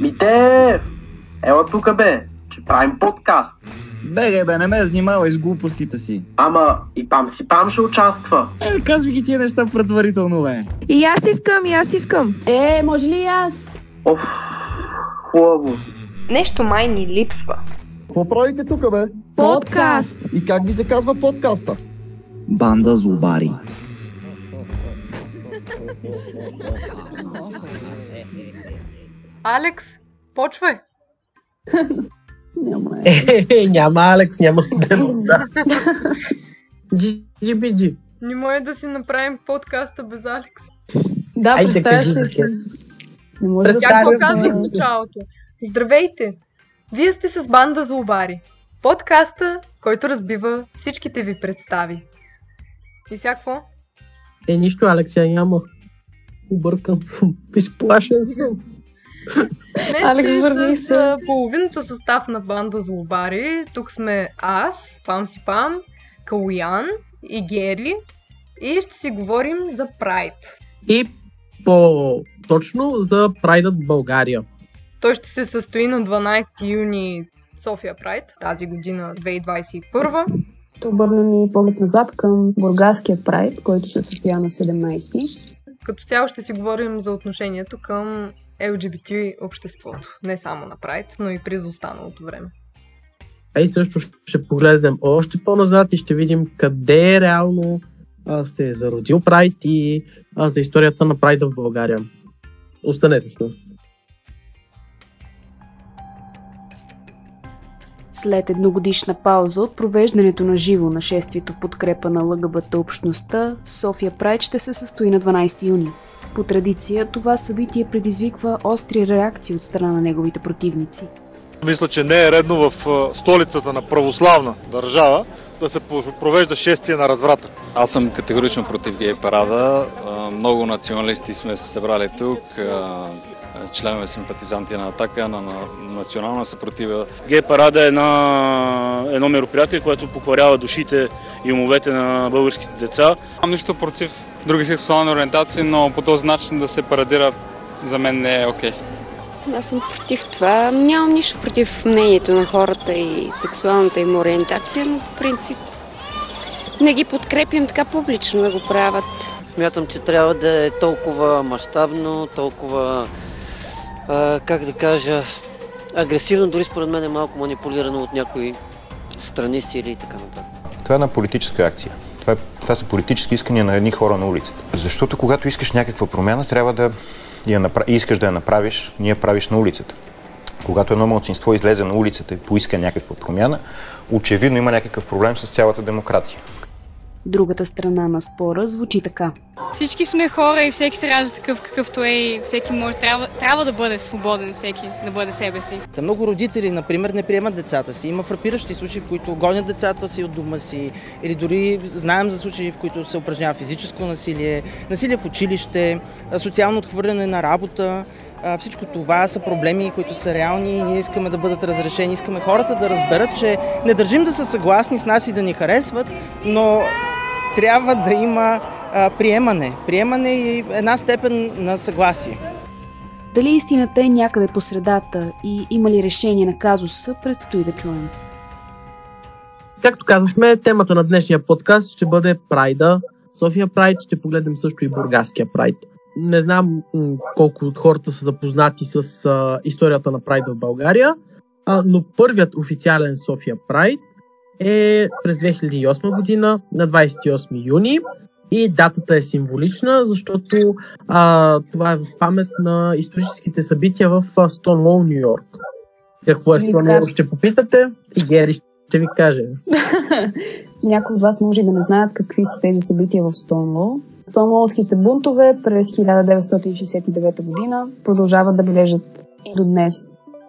Митер! Ела тук бе, че правим подкаст. Беге, бе, не ме занимавай с глупостите си. Ама и пам си пам ще участва. Е, казвай ги тия неща предварително, бе. И аз искам, и аз искам. Е, може ли и аз? Оф, хубаво. Нещо май ни липсва. Какво правите тук, бе? Подкаст! И как ви се казва подкаста? Банда злобари. Алекс, почвай. Няма. Е, няма Алекс, няма студент. Да. GGBG. Не може да си направим подкаста без Алекс. Да, Айде, представяш ли си? се. Не може да Как го се казах в началото? Здравейте! Вие сте с банда злобари. Подкаста, който разбива всичките ви представи. И всякво? Е, нищо, Алекс, я няма. Объркан съм. Изплашен съм. Алекс, сте върни с се. половината състав на банда злобари. Тук сме аз, Пам си Пам, Калуян и Гери. И ще си говорим за Прайд. И по-точно за Прайдът в България. Той ще се състои на 12 юни София Прайд, тази година 2021. Ще обърнем и поглед назад към Бургаския прайд, който се състоя на 17-ти. Като цяло ще си говорим за отношението към LGBT обществото. Не само на Прайд, но и през останалото време. А и също ще погледнем още по-назад и ще видим къде реално а, се е зародил Прайд и а, за историята на Прайда в България. Останете с нас. След едногодишна пауза от провеждането на живо нашествието в подкрепа на ЛГБТ общността, София Прайд ще се състои на 12 юни. По традиция, това събитие предизвиква остри реакции от страна на неговите противници. Мисля, че не е редно в столицата на православна държава да се провежда шествие на разврата. Аз съм категорично против гей парада. Много националисти сме се събрали тук, членове симпатизанти на Атака, на, на национална съпротива. Гей парада е една, едно мероприятие, което покварява душите и умовете на българските деца. Нямам нищо против други сексуални ориентации, но по този начин да се парадира за мен не е окей. Аз съм против това. Нямам нищо против мнението на хората и сексуалната им ориентация, но по принцип не ги подкрепям така публично да го правят. Смятам, че трябва да е толкова мащабно, толкова, а, как да кажа, агресивно, дори според мен е малко манипулирано от някои страни сили и така нататък. Това е една политическа акция. Това, е, това са политически искания на едни хора на улицата. Защото когато искаш някаква промяна, трябва да я напра... и искаш да я направиш, ние правиш на улицата. Когато едно младсинство излезе на улицата и поиска някаква промяна, очевидно има някакъв проблем с цялата демокрация. Другата страна на спора звучи така. Всички сме хора и всеки се ражда такъв какъвто е и всеки може, трябва, трябва да бъде свободен, всеки да бъде себе си. Да много родители, например, не приемат децата си. Има фрапиращи случаи, в които гонят децата си от дома си, или дори знаем за случаи, в които се упражнява физическо насилие, насилие в училище, социално отхвърляне на работа. Всичко това са проблеми, които са реални и ние искаме да бъдат разрешени. Искаме хората да разберат, че не държим да са съгласни с нас и да ни харесват, но трябва да има а, приемане. Приемане и една степен на съгласие. Дали истината е някъде по средата и има ли решение на казуса, предстои да чуем. Както казахме, темата на днешния подкаст ще бъде Прайда. София Прайд, ще погледнем също и Бургаския Прайд. Не знам колко от хората са запознати с а, историята на Прайда в България, а, но първият официален София Прайд е през 2008 година на 28 юни и датата е символична, защото а, това е в памет на историческите събития в Стонвол, Нью Йорк. Какво е Стонвол, ще попитате и Гери ще ви каже. Някои от вас може да не знаят какви са тези събития в Стонвол. Стонволските бунтове през 1969 година продължават да бележат и до днес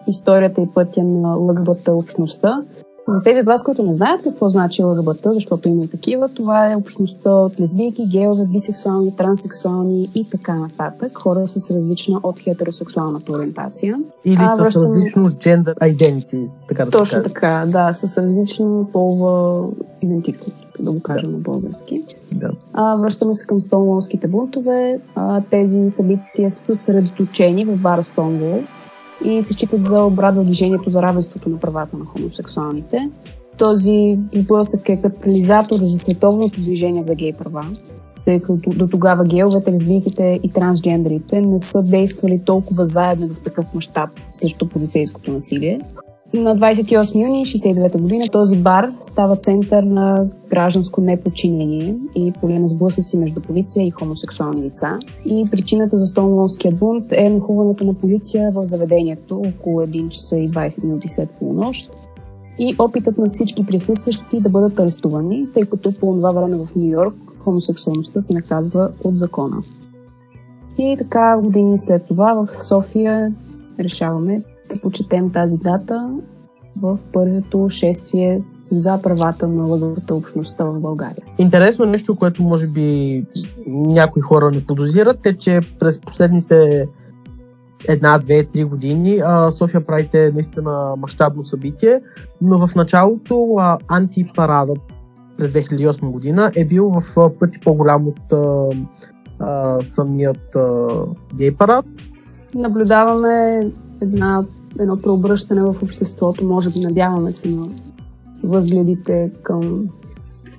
историята и пътя на ЛГБТ общността. За тези от вас, които не знаят какво значи ЛГБТ, защото има и такива, това е общността от лесбийки, гейове, бисексуални, транссексуални и така нататък. Хора с различна от хетеросексуалната ориентация. Или а, с връщам... различно gender identity, така да Точно така, да, с различна полова идентичност, да го кажем да. на български. Да. А, връщаме се към Стоунволските бунтове. А, тези събития са съсредоточени в бара Стоунвол и се считат за обрат в движението за равенството на правата на хомосексуалните. Този сблъсък е катализатор за световното движение за гей права, тъй като до тогава геовете, лесбийките и трансджендерите не са действали толкова заедно в такъв мащаб срещу полицейското насилие. На 28 юни 1969 година този бар става център на гражданско неподчинение и поле на сблъсъци между полиция и хомосексуални лица. И причината за Стоунволския бунт е нахуването на полиция в заведението около 1 часа и 20 минути след полунощ и опитът на всички присъстващи да бъдат арестувани, тъй като по това време в Нью Йорк хомосексуалността се наказва от закона. И така години след това в София решаваме почетем тази дата в първото шествие за правата на лъговата общността в България. Интересно нещо, което може би някои хора не подозират, е, че през последните една, две, три години София Прайд е наистина мащабно събитие, но в началото антипарада през 2008 година е бил в пъти по-голям от а, а, самият а, гей парад. Наблюдаваме една, едно преобръщане в обществото, може би надяваме се на възгледите към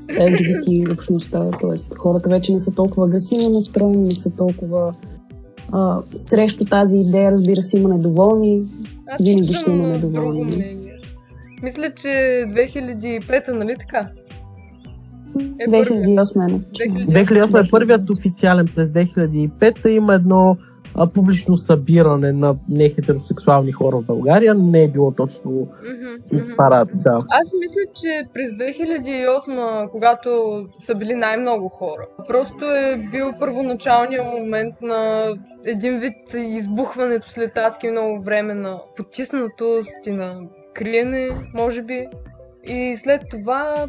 LGBT общността, т.е. хората вече не са толкова агресивно настроени, не са толкова а, срещу тази идея, разбира се, има недоволни, винаги ще има недоволни. Мисля, че 2005, нали така? Е 2008 е 2008 е първият официален. През 2005 има едно а, публично събиране на нехетеросексуални хора в България. Не е било точно mm-hmm, парад, да. Аз мисля, че през 2008, когато са били най-много хора, просто е бил първоначалният момент на един вид избухването след адски много време на потиснатост и на криене, може би. И след това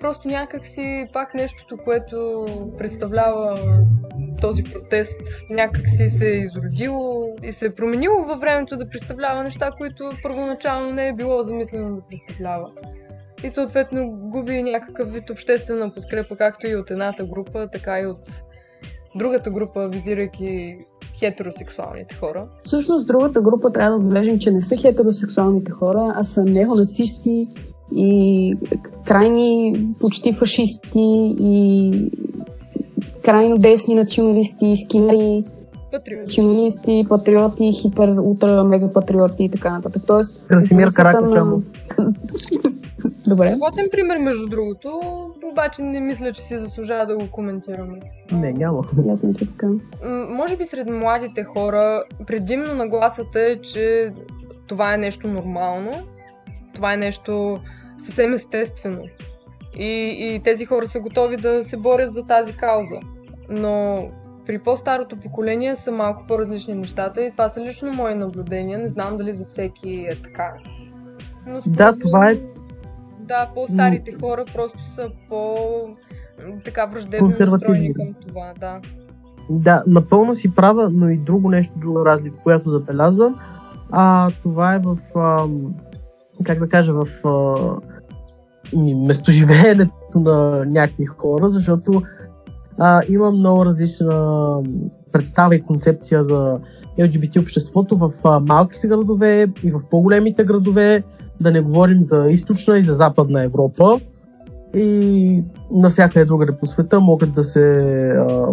просто някак си пак нещото, което представлява този протест, някак си се е изродило и се е променило във времето да представлява неща, които първоначално не е било замислено да представлява. И съответно губи някакъв вид обществена подкрепа, както и от едната група, така и от другата група, визирайки хетеросексуалните хора. Всъщност другата група трябва да отбележим, че не са хетеросексуалните хора, а са неонацисти и крайни почти фашисти и крайно десни националисти, скинери, националисти, патриоти, хипер, ултра, мега патриоти и така нататък. Тоест, Красимир Каракачанов. На... Добре. Работен пример, между другото, обаче не мисля, че си заслужава да го коментираме. Не, няма. Аз мисля така. Може би сред младите хора предимно нагласата е, че това е нещо нормално, това е нещо съвсем естествено. И, и тези хора са готови да се борят за тази кауза. Но при по-старото поколение са малко по-различни нещата и това са лично мои наблюдения. Не знам дали за всеки е така. Но да, това е. Да, по-старите хора просто са по така враждебно настроени към това, да. Да, напълно си права, но и друго нещо, друга разлика, която забелязвам. А, това е в, а, как да кажа, в а, местоживеенето на някакви хора, защото а, има много различна представа и концепция за LGBT обществото в а, малките градове и в по-големите градове, да не говорим за източна и за западна Европа. И навсякъде другаде по света могат да се, а,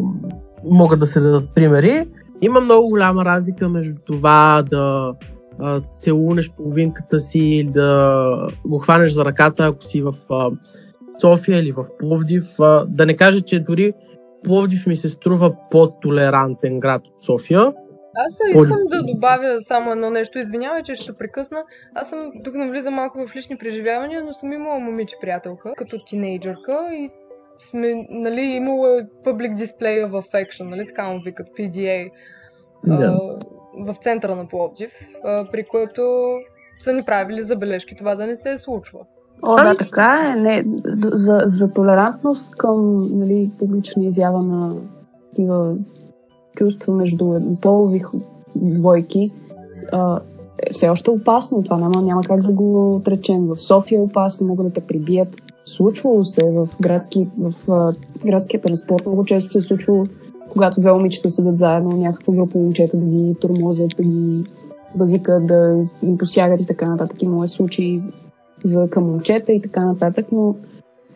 могат да се дадат примери. Има много голяма разлика между това да а, целунеш половинката си или да го хванеш за ръката, ако си в а, София или в Пловдив. А, да не кажа, че дори Пловдив ми се струва по-толерантен град от София. Аз искам да добавя само едно нещо. Извинявай, че ще прекъсна. Аз съм, тук не влизам малко в лични преживявания, но съм имала момиче приятелка, като тинейджърка и сме, нали, имала public display of affection, нали, така му викат PDA. Да. в центъра на Пловдив, при което са ни правили забележки това да не се случва. О, да, така е. Не, за, за толерантност към нали, публична изява на такива чувства между полови двойки а, е все още опасно. Това няма, няма как да го отречем. В София е опасно, могат да те прибият. Случвало се в, градски, в а, градския транспорт. Много често се е случвало, когато две момичета седят заедно, някаква група момчета да ги тормозят, да ги базика да им посягат и така нататък. Имало е случаи за към момчета и така нататък, но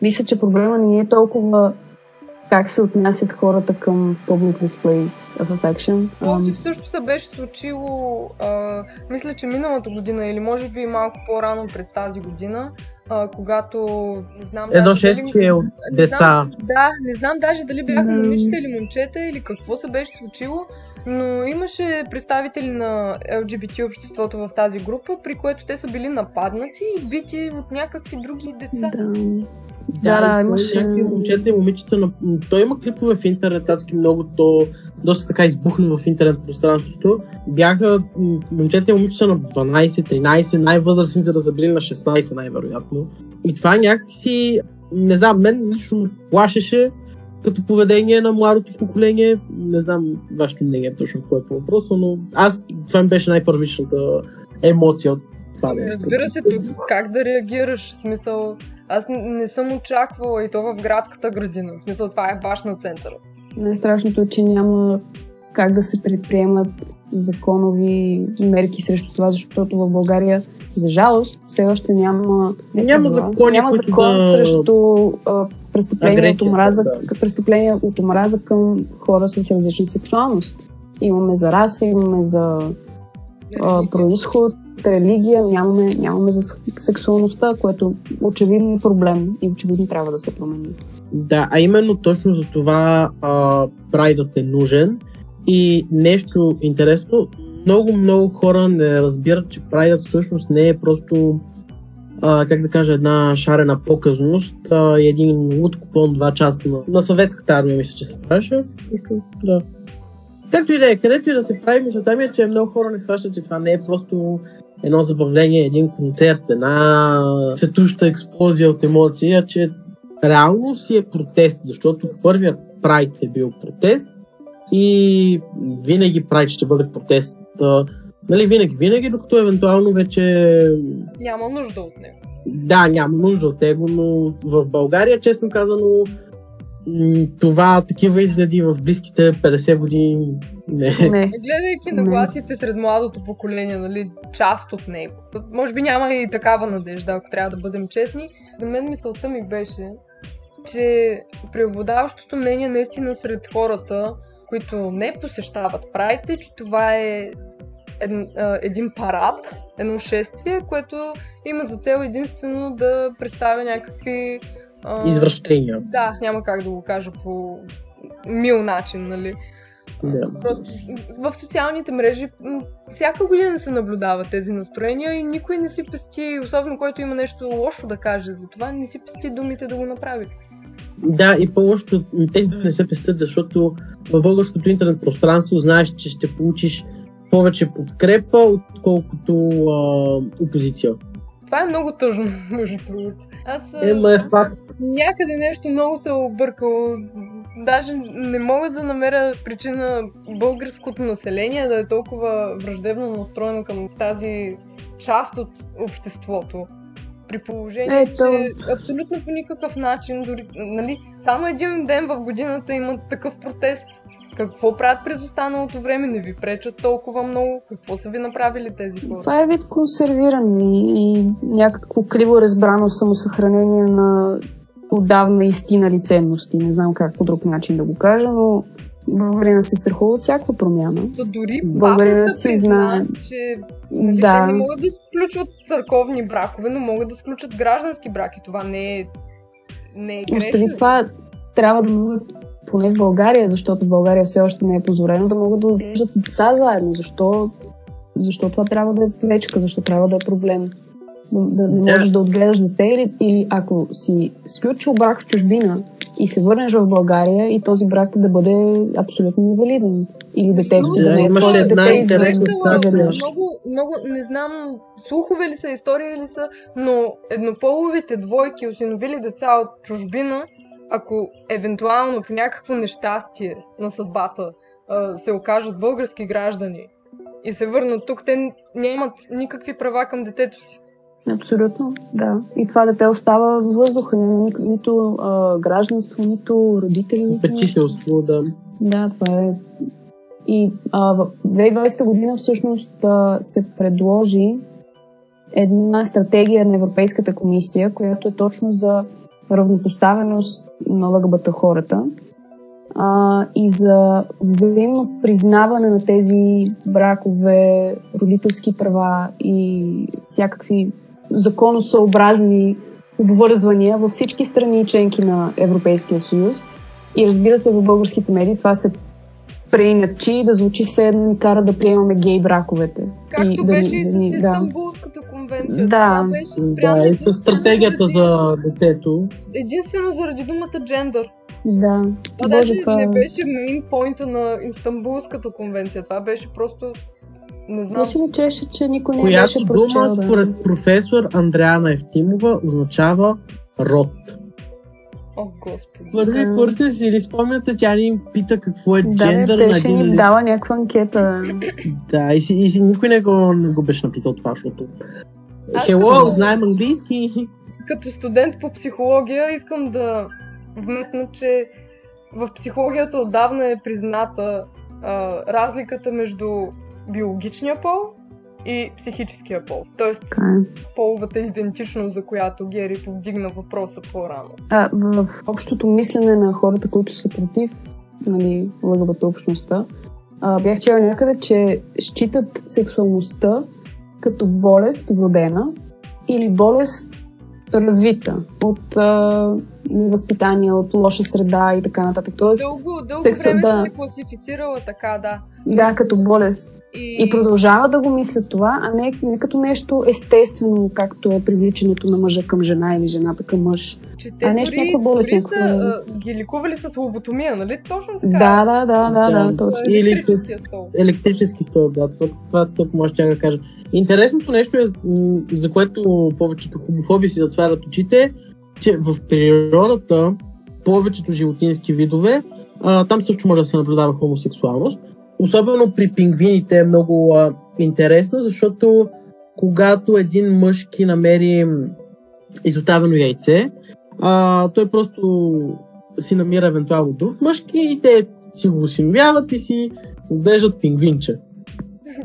мисля, че проблема не е толкова как се отнасят хората към public displays of affection. Пловдив също се беше случило, а, мисля, че миналата година или може би малко по-рано през тази година, а, когато не знам... Едно шествие от не деца. Знам, да, не знам даже дали бяха момичета или момчета или какво се беше случило, но имаше представители на LGBT обществото в тази група, при което те са били нападнати и бити от някакви други деца. Да. Да, да, да имаше- някакви момчета и момичета. На... Той има клипове в интернет, адски много, то доста така избухна в интернет пространството. Бяха момчета и момичета на 12-13, най-възрастните да са били на 16 най-вероятно. И това някакси, не знам, мен лично плашеше като поведение на младото поколение. Не знам вашето мнение точно какво е по въпроса, но аз, това ми беше най-първичната емоция от това нещо. Разбира се, тук как да реагираш? В смисъл, аз не съм очаквала и то в градската градина. В смисъл, това е баш на центъра. Най-страшното е, че няма как да се предприемат законови мерки срещу това, защото в България, за жалост, все още няма, не Няма закони, няма които закон да- срещу а, престъпления, от омраза, да. престъпления от омраза към хора с различна сексуалност. Имаме за раса, имаме за а, происход, религия, нямаме, нямаме за сексуалността, което очевидно е проблем и очевидно трябва да се промени. Да, а именно точно за това а, прайдът е нужен. И нещо интересно, много, много хора не разбират, че прайдът всъщност не е просто, а, как да кажа, една шарена показност а, и един луд купон 2 часа на, на съветската армия, мисля, че се правеше. Също, да. Както и да е, където и да се прави, мисълта ми е, че много хора не сващат, че това не е просто едно забавление, един концерт, една светуща експлозия от емоции, а че реално си е протест, защото първият прайд е бил протест и винаги прайд ще бъде протест. Нали, винаги, винаги, докато евентуално вече Няма нужда от него. да, няма нужда от него, но в България, честно казано, това такива изгледи в близките 50 години не. Не. Гледайки нагласите сред младото поколение, нали, част от него. Може би няма и такава надежда, ако трябва да бъдем честни. За мен мисълта ми беше, че преобладаващото мнение наистина сред хората, които не посещават прайд, е, че това е един, един парад, едно шествие, което има за цел единствено да представя някакви... а, Извращения. Да, няма как да го кажа по мил начин, нали? Да. Просто в социалните мрежи всяка година се наблюдават тези настроения и никой не си пести, особено който има нещо лошо да каже за това, не си пести думите да го направи. Да, и по-лошото, тези думи не се пестят, защото в българското интернет пространство знаеш, че ще получиш повече подкрепа, отколкото а, опозиция. Това е много тъжно, между другото. Аз а, Ема е факт. някъде нещо много се е объркало. Даже не мога да намеря причина българското население да е толкова враждебно настроено към тази част от обществото. При положение, Ето. че абсолютно по никакъв начин, дори, нали, само един ден в годината има такъв протест. Какво правят през останалото време? Не ви пречат толкова много? Какво са ви направили тези хора? Това е вид консервиране и, някакво криво разбрано самосъхранение на отдавна истинали ценности. Не знам как по друг начин да го кажа, но Българина се страхува от всякаква промяна. То дори Българина си знае. че нали, Да. не могат да сключват църковни бракове, но могат да сключат граждански браки. Това не е, не е грешно. Остави това, трябва да могат, поне в България, защото в България все още не е позволено, да могат да отглеждат деца заедно. Защо, защо това трябва да е пречка? Защо трябва да е проблем? Да, да не можеш да отгледаш дете или, или ако си сключил брак в чужбина и се върнеш в България и този брак да бъде абсолютно невалиден. Или детето Да, да не е една дете интересна. Много, много, не знам, слухове ли са, истории ли са, но еднополовите двойки, осиновили деца от чужбина, ако евентуално по някакво нещастие на съдбата се окажат български граждани и се върнат тук, те нямат никакви права към детето си. Абсолютно, да. И това дете остава във въздуха. Няма ни, нито а, гражданство, нито родители. нито. Печителство, да. Да, това е И а, в 2020 година всъщност а, се предложи една стратегия на Европейската комисия, която е точно за равнопоставеност на ЛГБТ хората а, и за взаимно признаване на тези бракове, родителски права и всякакви законосъобразни обвързвания във всички страни и членки на Европейския съюз. И разбира се, в българските медии това се преиначи да звучи все едно ни кара да приемаме гей браковете. Както и беше да, и с. Истанбулската конвенция. Да. Това беше Да, спрямо и с стратегията за детето. единствено заради думата джендър. Да. Това Боже, даже това- не беше мейн поинта на Истанбулската конвенция. Това беше просто... Не знам. Но си личеше, че никой не Която беше дума, прочел. да. според професор Андреана Евтимова, означава род. О, господи. Първи курс не си ли спомняте, тя ни им пита какво е Да, джендър на един ни дала някаква анкета. Да, и, си, и си, никой не го, не го беше написал това, защото... Като- знаем английски. Като студент по психология искам да вметна, че в психологията отдавна е призната а, разликата между биологичния пол и психическия пол. Тоест, половата идентичност, за която Гери повдигна въпроса по-рано. А, в общото мислене на хората, които са против нали, ЛГБТ общността, а, бях чела някъде, че считат сексуалността като болест вродена или болест развита от а, невъзпитание, от лоша среда и така нататък. Тоест, Дълго, дълго сексу- време да. се е класифицирала така, да. да, като болест. И- И продължава да го мислят това, а не, не като нещо естествено, както е привличането на мъжа към жена или жената към мъж. Че те а нещо дори, някаква болест. дори някаква... са а, ги лекували с лоботомия, нали? Точно така. Да, да, да, да, да, точно. Или с стол. електрически стълб, да, това, това тук може тя да кажа. Интересното нещо е, за което повечето хомофоби си затварят очите, че в природата повечето животински видове, а, там също може да се наблюдава хомосексуалност. Особено при пингвините е много а, интересно, защото когато един мъжки намери изоставено яйце, а, той просто си намира евентуално друг мъжки и те си го осиновяват и си отглеждат пингвинче.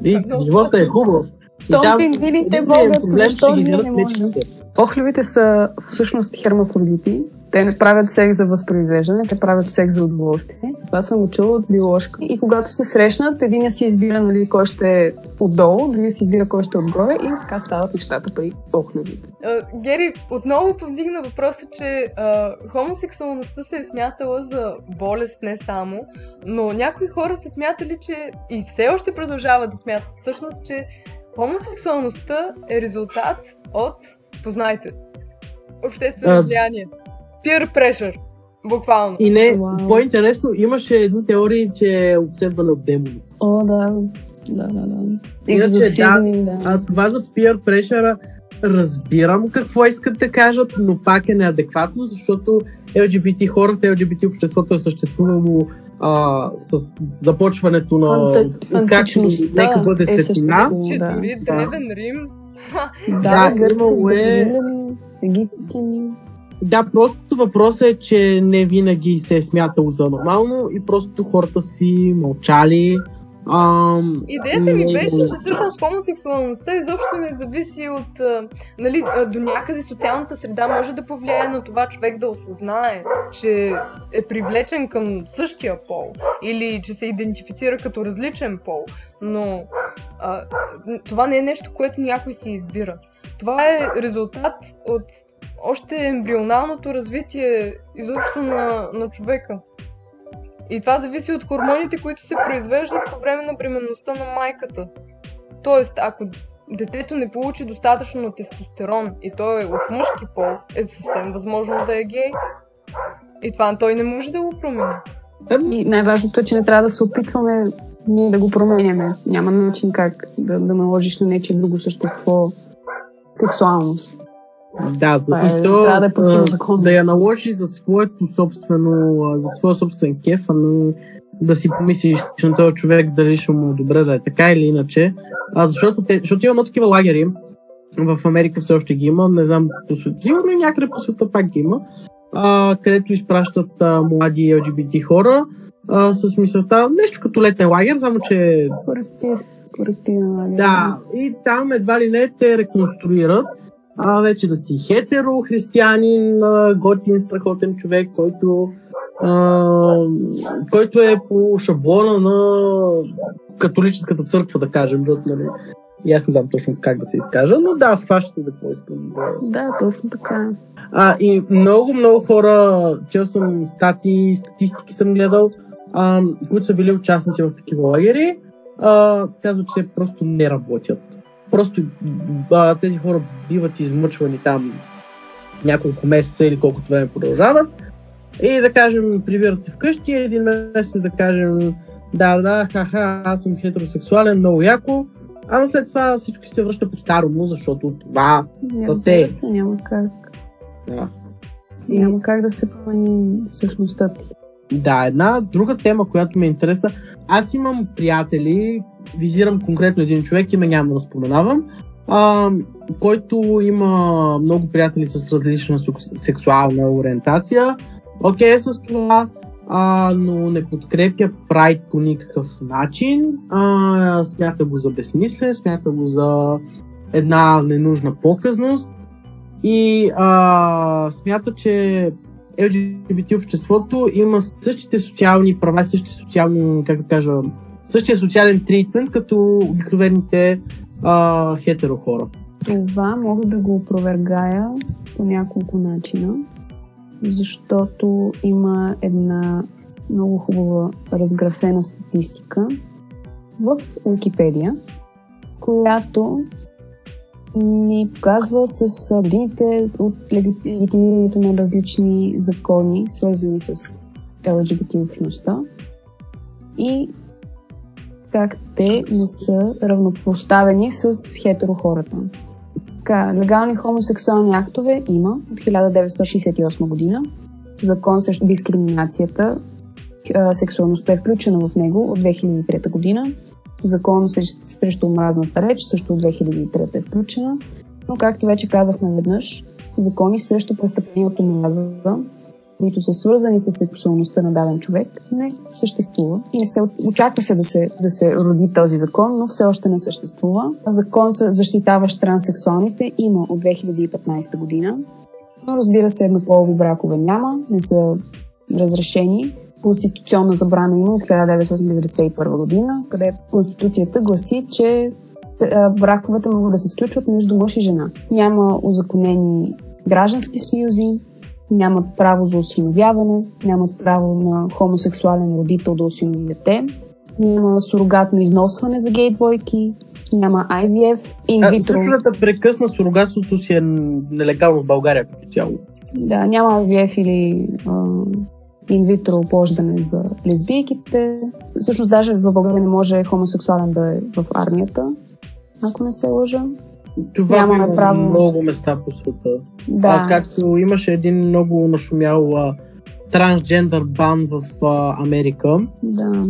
И живота е хубав. Щом пингвините проблем, защо ние не можем? Охлювите са всъщност хермафродити. Те не правят секс за възпроизвеждане, те правят секс за удоволствие. Това съм го чула от биоложка. И когато се срещнат, един си избира нали, кой ще е отдолу, другия си избира кой ще е отгоре и така стават нещата при охлювите. А, Гери отново повдигна въпроса, че а, хомосексуалността се е смятала за болест не само, но някои хора са смятали, че и все още продължават да смятат всъщност, че хомосексуалността е резултат от, познайте, обществено А. влияние. Peer pressure. Буквално. И не, по-интересно, имаше едни теории, че е обсебване от демони. О, да. Да, да, да. Иначе, да, да. а това за peer pressure разбирам какво искат да кажат, но пак е неадекватно, защото LGBT хората, LGBT обществото е съществувало а, с започването на Фанта- как фантичността нека бъде е светлина. съществувала, Че да. дори Древен Рим Да, имало е-. Да, просто въпросът е, че не винаги се е смятало за нормално и просто хората си мълчали. Ам, Идеята ми беше, че всъщност хомосексуалността изобщо не зависи от... Нали, до някъде социалната среда може да повлияе на това човек да осъзнае, че е привлечен към същия пол или че се идентифицира като различен пол, но а, това не е нещо, което някой си избира. Това е резултат от още ембрионалното развитие изобщо на, на човека. И това зависи от хормоните, които се произвеждат по време на бременността на майката. Тоест, ако детето не получи достатъчно тестостерон и той е от мъжки пол, е съвсем възможно да е гей. И това той не може да го промени. И най-важното е, че не трябва да се опитваме ние да го променяме. Няма начин как да, да наложиш на нечие друго същество сексуалност. Да, за, е- и то да е а, да я наложи за своето собствено, за своя собствен кеф, а не да си помислиш на този човек дали ще му е добре да е така или иначе. А, защото, те, защото има много такива лагери, в Америка все още ги има, не знам, по света, сигурно и някъде по света пак ги има, а, където изпращат а, млади LGBT хора а, с мисълта, нещо като летен лагер, само че... Коректив, корективен лагер. Да, и там едва ли не те реконструират а, вече да си хетеро, християнин, а, готин, страхотен човек, който, а, който е по шаблона на католическата църква, да кажем, защото, нали, и аз не знам точно как да се изкажа, но да, схващате за какво искам да... Да, точно така. А, и много, много хора, чел съм стати, статистики съм гледал, а, които са били участници в такива лагери, а, казват, че просто не работят. Просто а, тези хора биват измъчвани там няколко месеца или колкото време продължават. И да кажем, прибират се вкъщи, един месец да кажем, да, да, ха-ха, аз съм хетеросексуален, много яко. Ама след това всичко се връща по старому, защото това Няма са те. се, няма как. Да. Няма как да се промени същността ти. Да, една друга тема, която ми е интересна. Аз имам приятели, визирам конкретно един човек, име няма да споменавам, а, който има много приятели с различна сексу- сексуална ориентация. Окей, с това, а, но не подкрепя прайд по никакъв начин. А, смята го за безсмислен, смята го за една ненужна показност и а, смята, че LGBT обществото има същите социални права, същите социални, как да кажа, същия социален тритмент, като обикновените а, хетеро хора. Това мога да го опровергая по няколко начина, защото има една много хубава разграфена статистика в Википедия, която ни показва с годините от легитимирането на различни закони, свързани с LGBT общността и как те не са равнопоставени с хетеро хората. Така, легални хомосексуални актове има от 1968 година. Закон срещу дискриминацията, сексуалността е включена в него от 2003 година. Закон срещу, омразната реч също от 2003 е включена. Но, както вече казахме веднъж, закони срещу престъпления от омраза, които са свързани с сексуалността на даден човек, не съществува. И не се очаква се да се, да се роди този закон, но все още не съществува. Закон, защитаващ транссексуалните, има от 2015 година. Но разбира се, еднополови бракове няма, не са разрешени. Конституционна забрана има от 1991 година, където Конституцията гласи, че браковете могат да се сключват между мъж и жена. Няма узаконени граждански съюзи, нямат право за осиновяване, нямат право на хомосексуален родител да осинови дете, няма сурогатно износване за гей двойки, няма IVF, инвитро. Също да те прекъсна сурогатството си е нелегално в България като цяло. Да, няма IVF или а, инвитро оплождане за лесбийките. Всъщност даже в България не може хомосексуален да е в армията, ако не се лъжа. Това Нямаме има право. много места по света. Да. А, както имаше един много нашумял а, трансджендър бан в а, Америка. Да.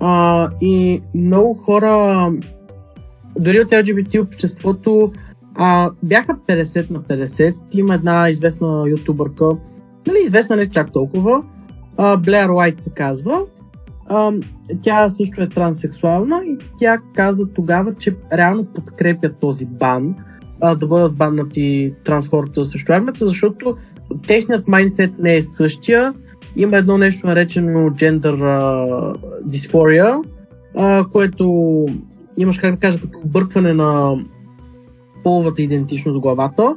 А, и много хора, дори от LGBT обществото, а, бяха 50 на 50. Има една известна ютубърка, нали, известна не чак толкова, а, Blair White се казва. Тя също е транссексуална и тя каза тогава, че реално подкрепя този бан, а, да бъдат баннати транс хората срещу армията, защото техният майндсет не е същия. Има едно нещо наречено gender а, а, което имаш, как да кажа, като объркване на половата идентичност в главата.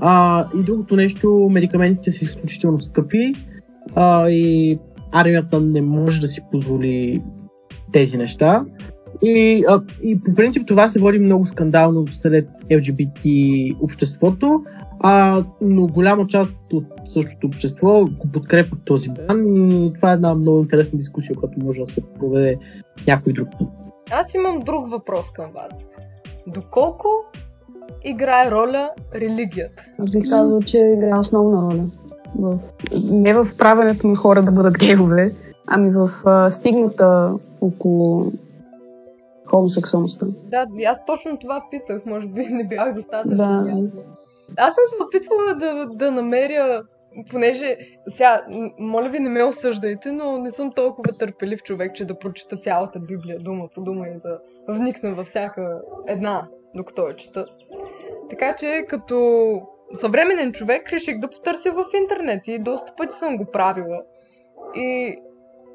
А, и другото нещо, медикаментите са изключително скъпи а, и армията не може да си позволи тези неща. И, а, и по принцип това се води много скандално след LGBT обществото, а, но голяма част от същото общество го подкрепят този бан и това е една много интересна дискусия, която може да се проведе някой друг път. Аз имам друг въпрос към вас. Доколко играе роля религията? Аз бих казал, че играе основна роля. В... Не в правенето на хора да бъдат гейове, ами в а, стигната около хомосексуалността. Да, аз точно това питах, може би не бях достатъчно. Да. Аз съм се опитвала да, да намеря понеже сега, моля ви, не ме осъждайте, но не съм толкова търпелив човек, че да прочита цялата Библия дума по дума и да вникна във всяка една, докато я чета. Така че, като съвременен човек, реших да потърся в интернет и доста пъти съм го правила. И,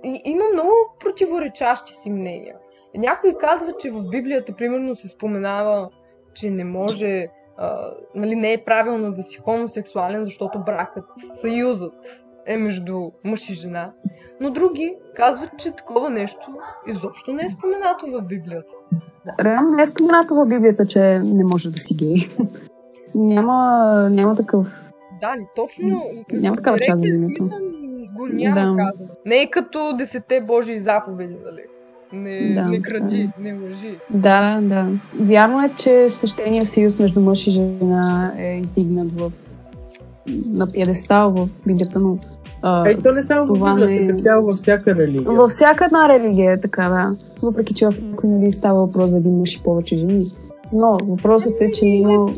и има много противоречащи си мнения. Някой казва, че в Библията, примерно, се споменава, че не може, а, нали, не е правилно да си хомосексуален, защото бракът, съюзът е между мъж и жена. Но други казват, че такова нещо изобщо не е споменато в Библията. Реално не е споменато в Библията, че не може да си гей. Няма, няма такъв... Да, точно. Няма такава част смисъл го няма Да. казано. Не е като десете Божии заповеди, нали? Не, Да, не кради, не лъжи. Да, да. Вярно е, че същения съюз между мъж и жена е издигнат в на пиедестал в Библията, но а, Ей, то не само в Библията, не- като цяло във всяка религия. Във всяка една религия е така, да. Въпреки, че в някои нали, става въпрос за един мъж и повече жени. Но въпросът е, че има...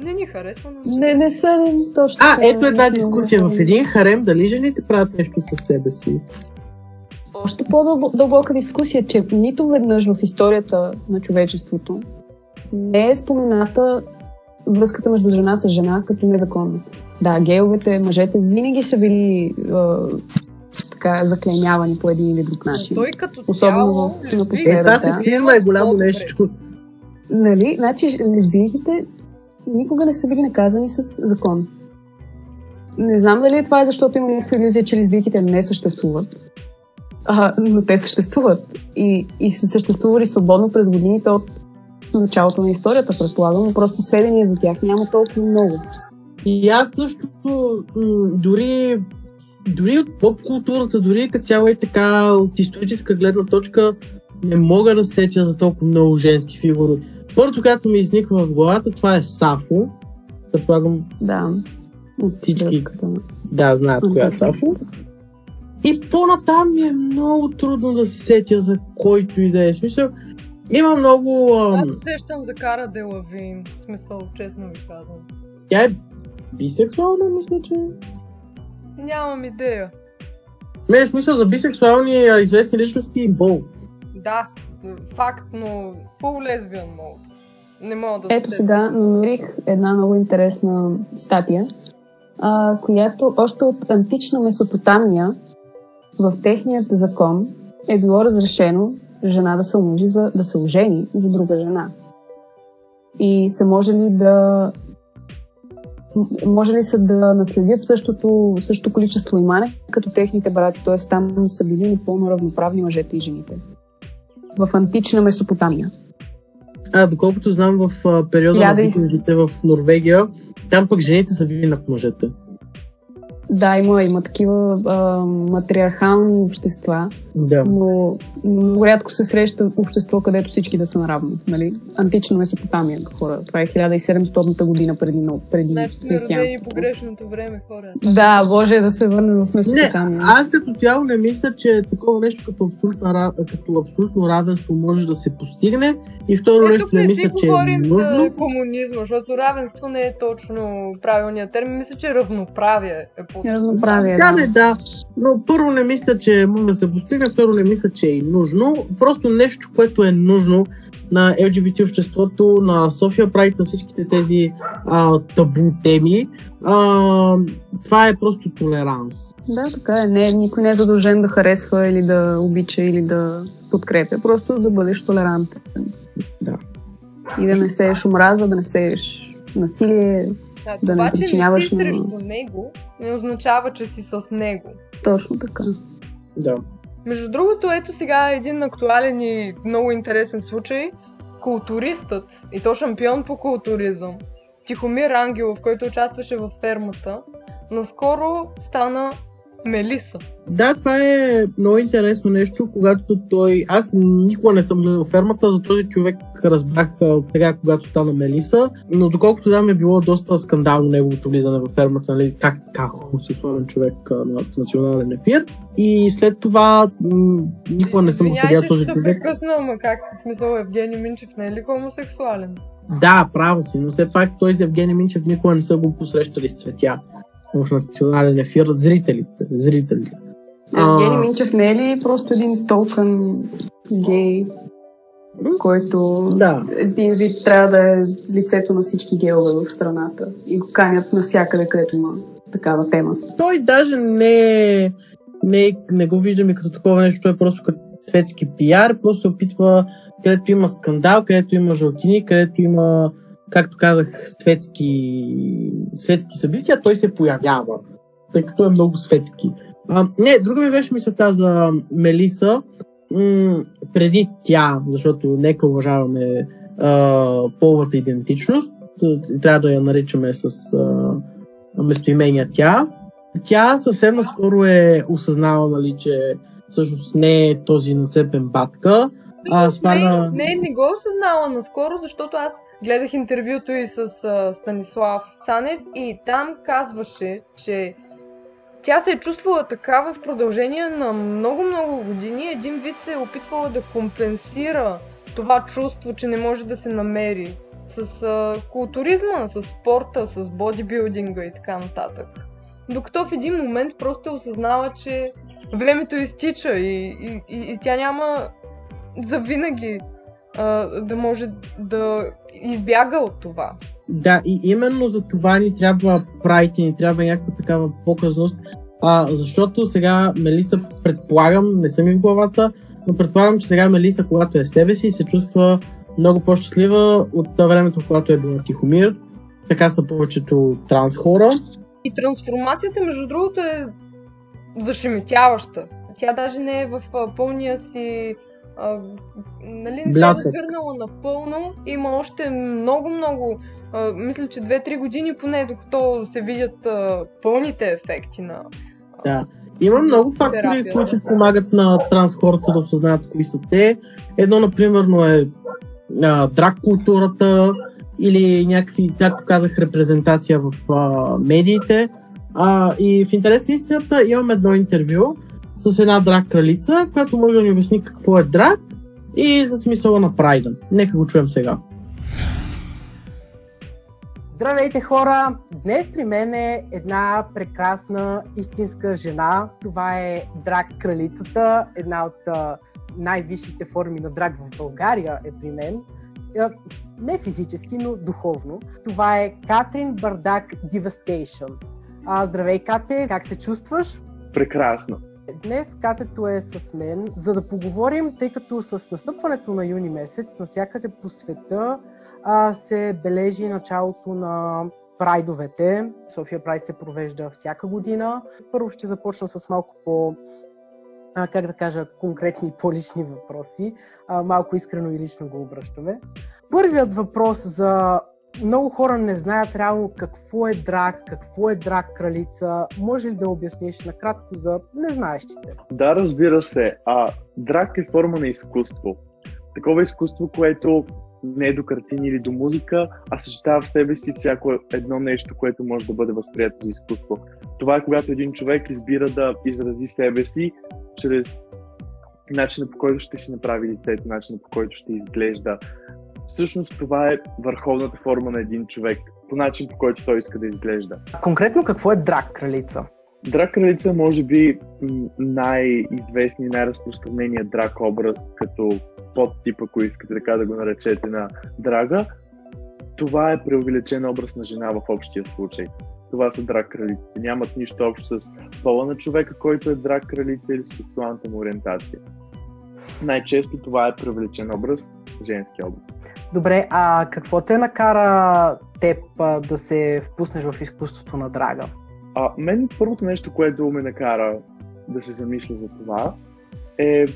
Не ни харесва, но... Не, не са точно. А, ето една дискусия. В един харем дали жените правят нещо със себе си? Още по-дълбока дискусия, че нито веднъж в историята на човечеството не е спомената връзката между жена с жена като незаконна. Да, гейовете, мъжете винаги са били а, така заклеймявани по един или друг начин. Той като Особено цяло, в лесбийките- напоследък. Е, това да. сексизма е голямо нещо. Нали? Значи, лесбийките никога не са били наказани с закон. Не знам дали това е защото има някаква иллюзия, че лесбийките не съществуват. А, но те съществуват. И, и са съществували свободно през годините от началото на историята, предполагам, но просто сведения за тях няма толкова много. И аз също дори, дори от поп културата, дори като цяло е така от историческа гледна точка не мога да се сетя за толкова много женски фигури. Първото, което ми изниква в главата, това е Сафо. Предполагам, Да. От всички да, знаят коя е. Сафо. И по-натам ми е много трудно да се сетя за който и да е. Смисъл, има много... Аз Ам, се сещам за Кара Делавин. Смисъл, честно ви казвам. тя е бисексуална, мисля, че... Нямам идея. Не, в смисъл за бисексуални известни личности и бол. Да, факт, но фул лесбиан мод. Не мога да Ето се сега намерих една много интересна статия, а, която още от антична Месопотамия в техният закон е било разрешено жена да се омъжи за, да се ожени за друга жена. И са можели да може ли са да наследят същото, същото количество имане като техните брати, т.е. там са били напълно равноправни мъжете и жените. В антична Месопотамия. А, доколкото знам, в а, периода на Хиляда и с- викингите в Норвегия, там пък жените са били над мъжете. Да, има, има такива а, матриархални общества, Да. но много рядко се среща общество, където всички да са наравно. Нали? Антична Месопотамия, хора. Това е 1700 година преди, но- преди Значи сме родени по грешното време, хора. Да, Боже, да се върнем в Не, Месопотамия. аз като цяло не мисля, че такова нещо като абсолютно, като абсолютно равенство може да се постигне. И второ нещо не не мисля, си че е говорим нужно. за комунизма, защото равенство не е точно правилният термин. Мисля, че равноправие е Равноправие, Да, не, да. Но първо не мисля, че може да се постигне, второ не мисля, че е нужно. Просто нещо, което е нужно на LGBT обществото, на София Прайд, на всичките тези а, табу теми. А, това е просто толеранс. Да, така е. Не, никой не е задължен да харесва или да обича или да подкрепя. Просто да бъдеш толерантен. Да. И да не сееш омраза, да не сееш насилие, Да, да това, не че не причиняваш си на... срещу него, не означава, че си с него. Точно така. Да. Между другото, ето сега един актуален и много интересен случай. Културистът, и то шампион по културизъм, Тихомир Ангелов, който участваше във фермата, наскоро стана Мелиса. Да, това е много интересно нещо, когато той... Аз никога не съм гледал фермата, за този човек разбрах сега, когато стана Мелиса, но доколкото знам е било доста скандално неговото влизане във фермата, нали, как така хомосексуален човек на в национален ефир. И след това м- никога не съм го следял този човек. прекъсна, ама как в смисъл Евгений Минчев не е ли хомосексуален? Да, права си, но все пак той с Евгений Минчев никога не са го посрещали с цветя. В национален ефир зрителите. зрителите. Евгений Минчев не е ли просто един толкън гей, който да. един вид трябва да е лицето на всички геове в страната и го канят навсякъде, където има такава тема. Той даже не, не, не го виждаме като такова нещо, той е просто като светски пиар, просто се опитва, където има скандал, където има жълтини, където има, както казах, светски, светски събития, той се появява, тъй като е много светски. А, не, друга ми беше мисълта за Мелиса. М- преди тя, защото нека уважаваме а, половата идентичност, трябва да я наричаме с а, местоимения тя. Тя съвсем наскоро е осъзнала, нали, че всъщност не е този нацепен батка. А, спарна... не, не, не го е осъзнала наскоро, защото аз гледах интервюто и с а, Станислав Цанев и там казваше, че тя се е чувствала такава в продължение на много-много години. Един вид се е опитвала да компенсира това чувство, че не може да се намери с а, културизма, с спорта, с бодибилдинга и така нататък. Докато в един момент просто осъзнава, че времето изтича и, и, и, и тя няма завинаги а, да може да избяга от това. Да, и именно за това ни трябва прайти, ни трябва някаква такава показност, а, защото сега Мелиса, предполагам, не съм и в главата, но предполагам, че сега Мелиса, когато е себе си, се чувства много по-щастлива от това времето, когато е била Тихомир. Така са повечето транс хора. И трансформацията, между другото, е зашеметяваща. Тя даже не е в пълния си а, нали, не се е върнала напълно. Има още много-много, мисля, че 2-3 години поне, докато се видят а, пълните ефекти на. А, да. Има много фактори, терапия. които помагат на транс хората да осъзнаят кои са те. Едно, например, е а, драг културата или някакви, както казах, репрезентация в а, медиите. А, и в интерес на истината имам едно интервю с една драг кралица, която може да ни обясни какво е драг и за смисъла на прайда. Нека го чуем сега. Здравейте хора! Днес при мен е една прекрасна истинска жена. Това е драг кралицата, една от най-висшите форми на драг в България е при мен. Не физически, но духовно. Това е Катрин Бардак. А, здравей, Кате, как се чувстваш? Прекрасно. Днес Катето е с мен, за да поговорим, тъй като с настъпването на юни месец, навсякъде по света а, се бележи началото на прайдовете. София Прайд се провежда всяка година. Първо ще започна с малко по а, как да кажа, конкретни по-лични въпроси. А, малко искрено и лично го обръщаме. Първият въпрос за много хора не знаят реално какво е драк, какво е драк кралица. Може ли да обясниш накратко за незнаещите? Да, разбира се. А, драк е форма на изкуство. Такова изкуство, което не е до картини или до музика, а съчетава в себе си всяко едно нещо, което може да бъде възприето за изкуство. Това е когато един човек избира да изрази себе си чрез начина по който ще си направи лицето, начина по който ще изглежда. Всъщност това е върховната форма на един човек, по начин по който той иска да изглежда. Конкретно какво е драк кралица? Драк кралица е може би най-известният, най-разпространеният драк образ, като подтип, ако искате така да го наречете на драга. Това е преувеличен образ на жена в общия случай. Това са драк кралиците. Нямат нищо общо с пола на човека, който е драк кралица или сексуалната му ориентация. Най-често това е привлечен образ, женски образ. Добре, а какво те накара теб да се впуснеш в изкуството на драга? А, мен първото нещо, което ме накара да се замисля за това е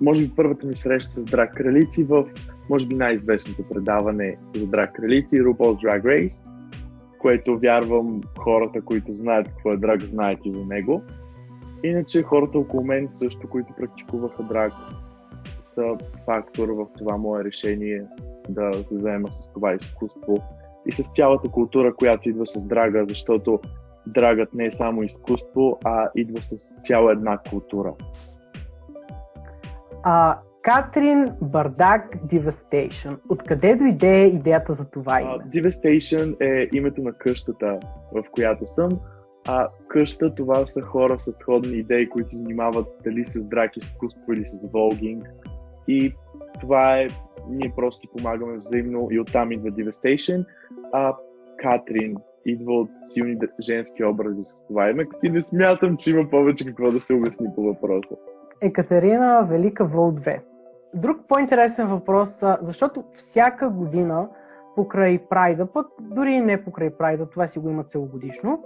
може би първата ми среща с драг кралици в може би най-известното предаване за драг кралици RuPaul's Drag Race, което вярвам хората, които знаят какво е драг, знаят и за него. Иначе хората около мен също, които практикуваха драг, са фактор в това мое решение да се заема с това изкуство и с цялата култура, която идва с драга, защото драгът не е само изкуство, а идва с цяла една култура. А, Катрин Бардак Devastation. Откъде дойде идеята за това име? Uh, Devastation е името на къщата, в която съм. А къща това са хора с сходни идеи, които се занимават дали с драк изкуство или с волгинг. И това е, ние просто си помагаме взаимно и оттам идва Devastation. А Катрин идва от силни женски образи с това име и не смятам, че има повече какво да се обясни по въпроса. Екатерина Велика Вол 2. Друг по-интересен въпрос, защото всяка година покрай Прайда, пък дори не покрай Прайда, това си го има целогодишно,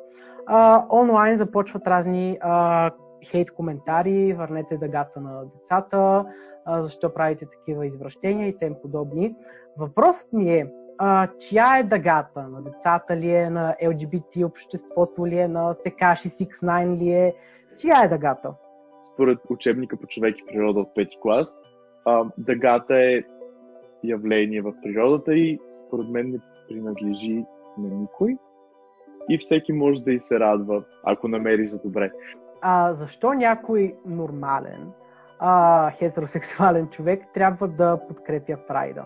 а, онлайн започват разни а, хейт коментари, върнете дъгата на децата, а, защо правите такива извращения и тем подобни. Въпросът ми е, а, чия е дъгата? На децата ли е, на LGBT обществото ли е, на Текаши 69 ли е? Чия е дъгата? Според учебника по човек и природа от пети клас, а, дъгата е явление в природата и според мен не принадлежи на никой и всеки може да и се радва, ако намери за добре. А защо някой нормален, а, хетеросексуален човек трябва да подкрепя прайда?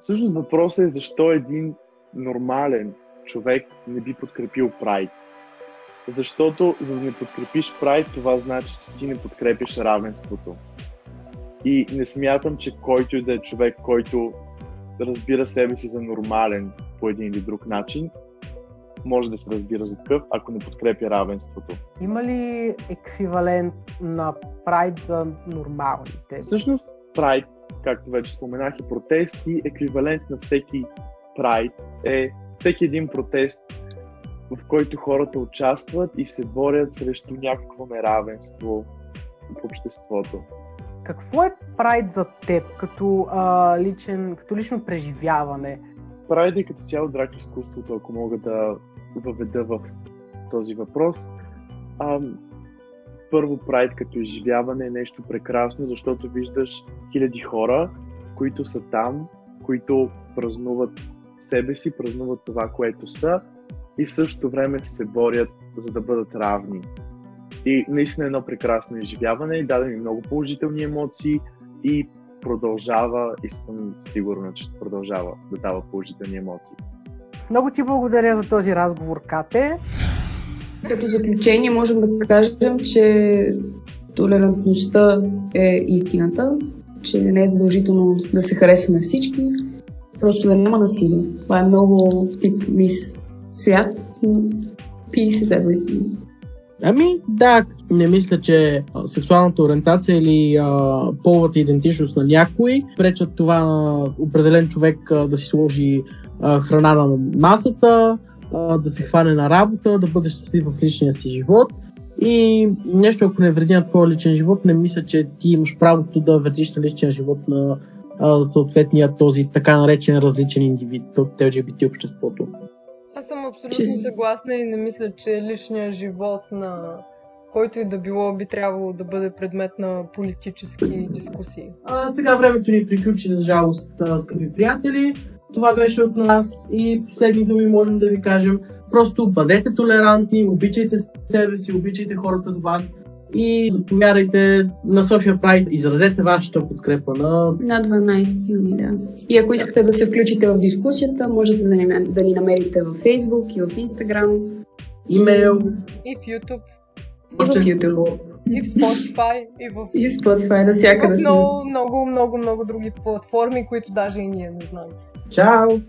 Всъщност въпросът е защо един нормален човек не би подкрепил прайд. Защото за да не подкрепиш прайд, това значи, че ти не подкрепиш равенството. И не смятам, че който и да е човек, който разбира себе си за нормален по един или друг начин, може да се разбира за такъв, ако не подкрепя равенството. Има ли еквивалент на прайд за нормалните? Всъщност, прайд, както вече споменах, и протест и еквивалент на всеки прайд е всеки един протест, в който хората участват и се борят срещу някакво неравенство в обществото. Какво е прайд за теб като, а, личен, като лично преживяване? Прайд е като цяло драк изкуството, ако мога да въведа в този въпрос. А, първо, прайд като изживяване е нещо прекрасно, защото виждаш хиляди хора, които са там, които празнуват себе си, празнуват това, което са и в същото време се борят за да бъдат равни. И наистина едно прекрасно изживяване, даде ми много положителни емоции и продължава и съм сигурна, че продължава да дава положителни емоции. Много ти благодаря за този разговор, Кате. Като заключение можем да кажем, че толерантността е истината, че не е задължително да се харесваме всички, просто да няма насилие. Това е много тип мис свят. Peace is everything. Ами да, не мисля, че сексуалната ориентация или а, половата идентичност на някой пречат това на определен човек а, да си сложи а, храна на масата, а, да се хване на работа, да бъде щастлив в личния си живот. И нещо, ако не вреди на твоя личен живот, не мисля, че ти имаш правото да вредиш на личния живот на а, съответния този така наречен различен индивид от LGBT обществото. Аз съм абсолютно съгласна и не мисля, че личният живот на който и да било би трябвало да бъде предмет на политически дискусии. А, сега времето ни приключи, за жалост, скъпи приятели. Това беше от нас и последни думи можем да ви кажем. Просто бъдете толерантни, обичайте себе си, обичайте хората до вас и заповядайте на София Прайд. Изразете вашата подкрепа на... На 12 юни, да. И ако искате да се включите в дискусията, можете да ни, да ни намерите в Facebook и в Instagram. Имейл. И в YouTube. И в YouTube. И в Spotify. И в, и в Spotify, навсякъде сме. Много, много, много, много други платформи, които даже и ние не знаем. Ciao!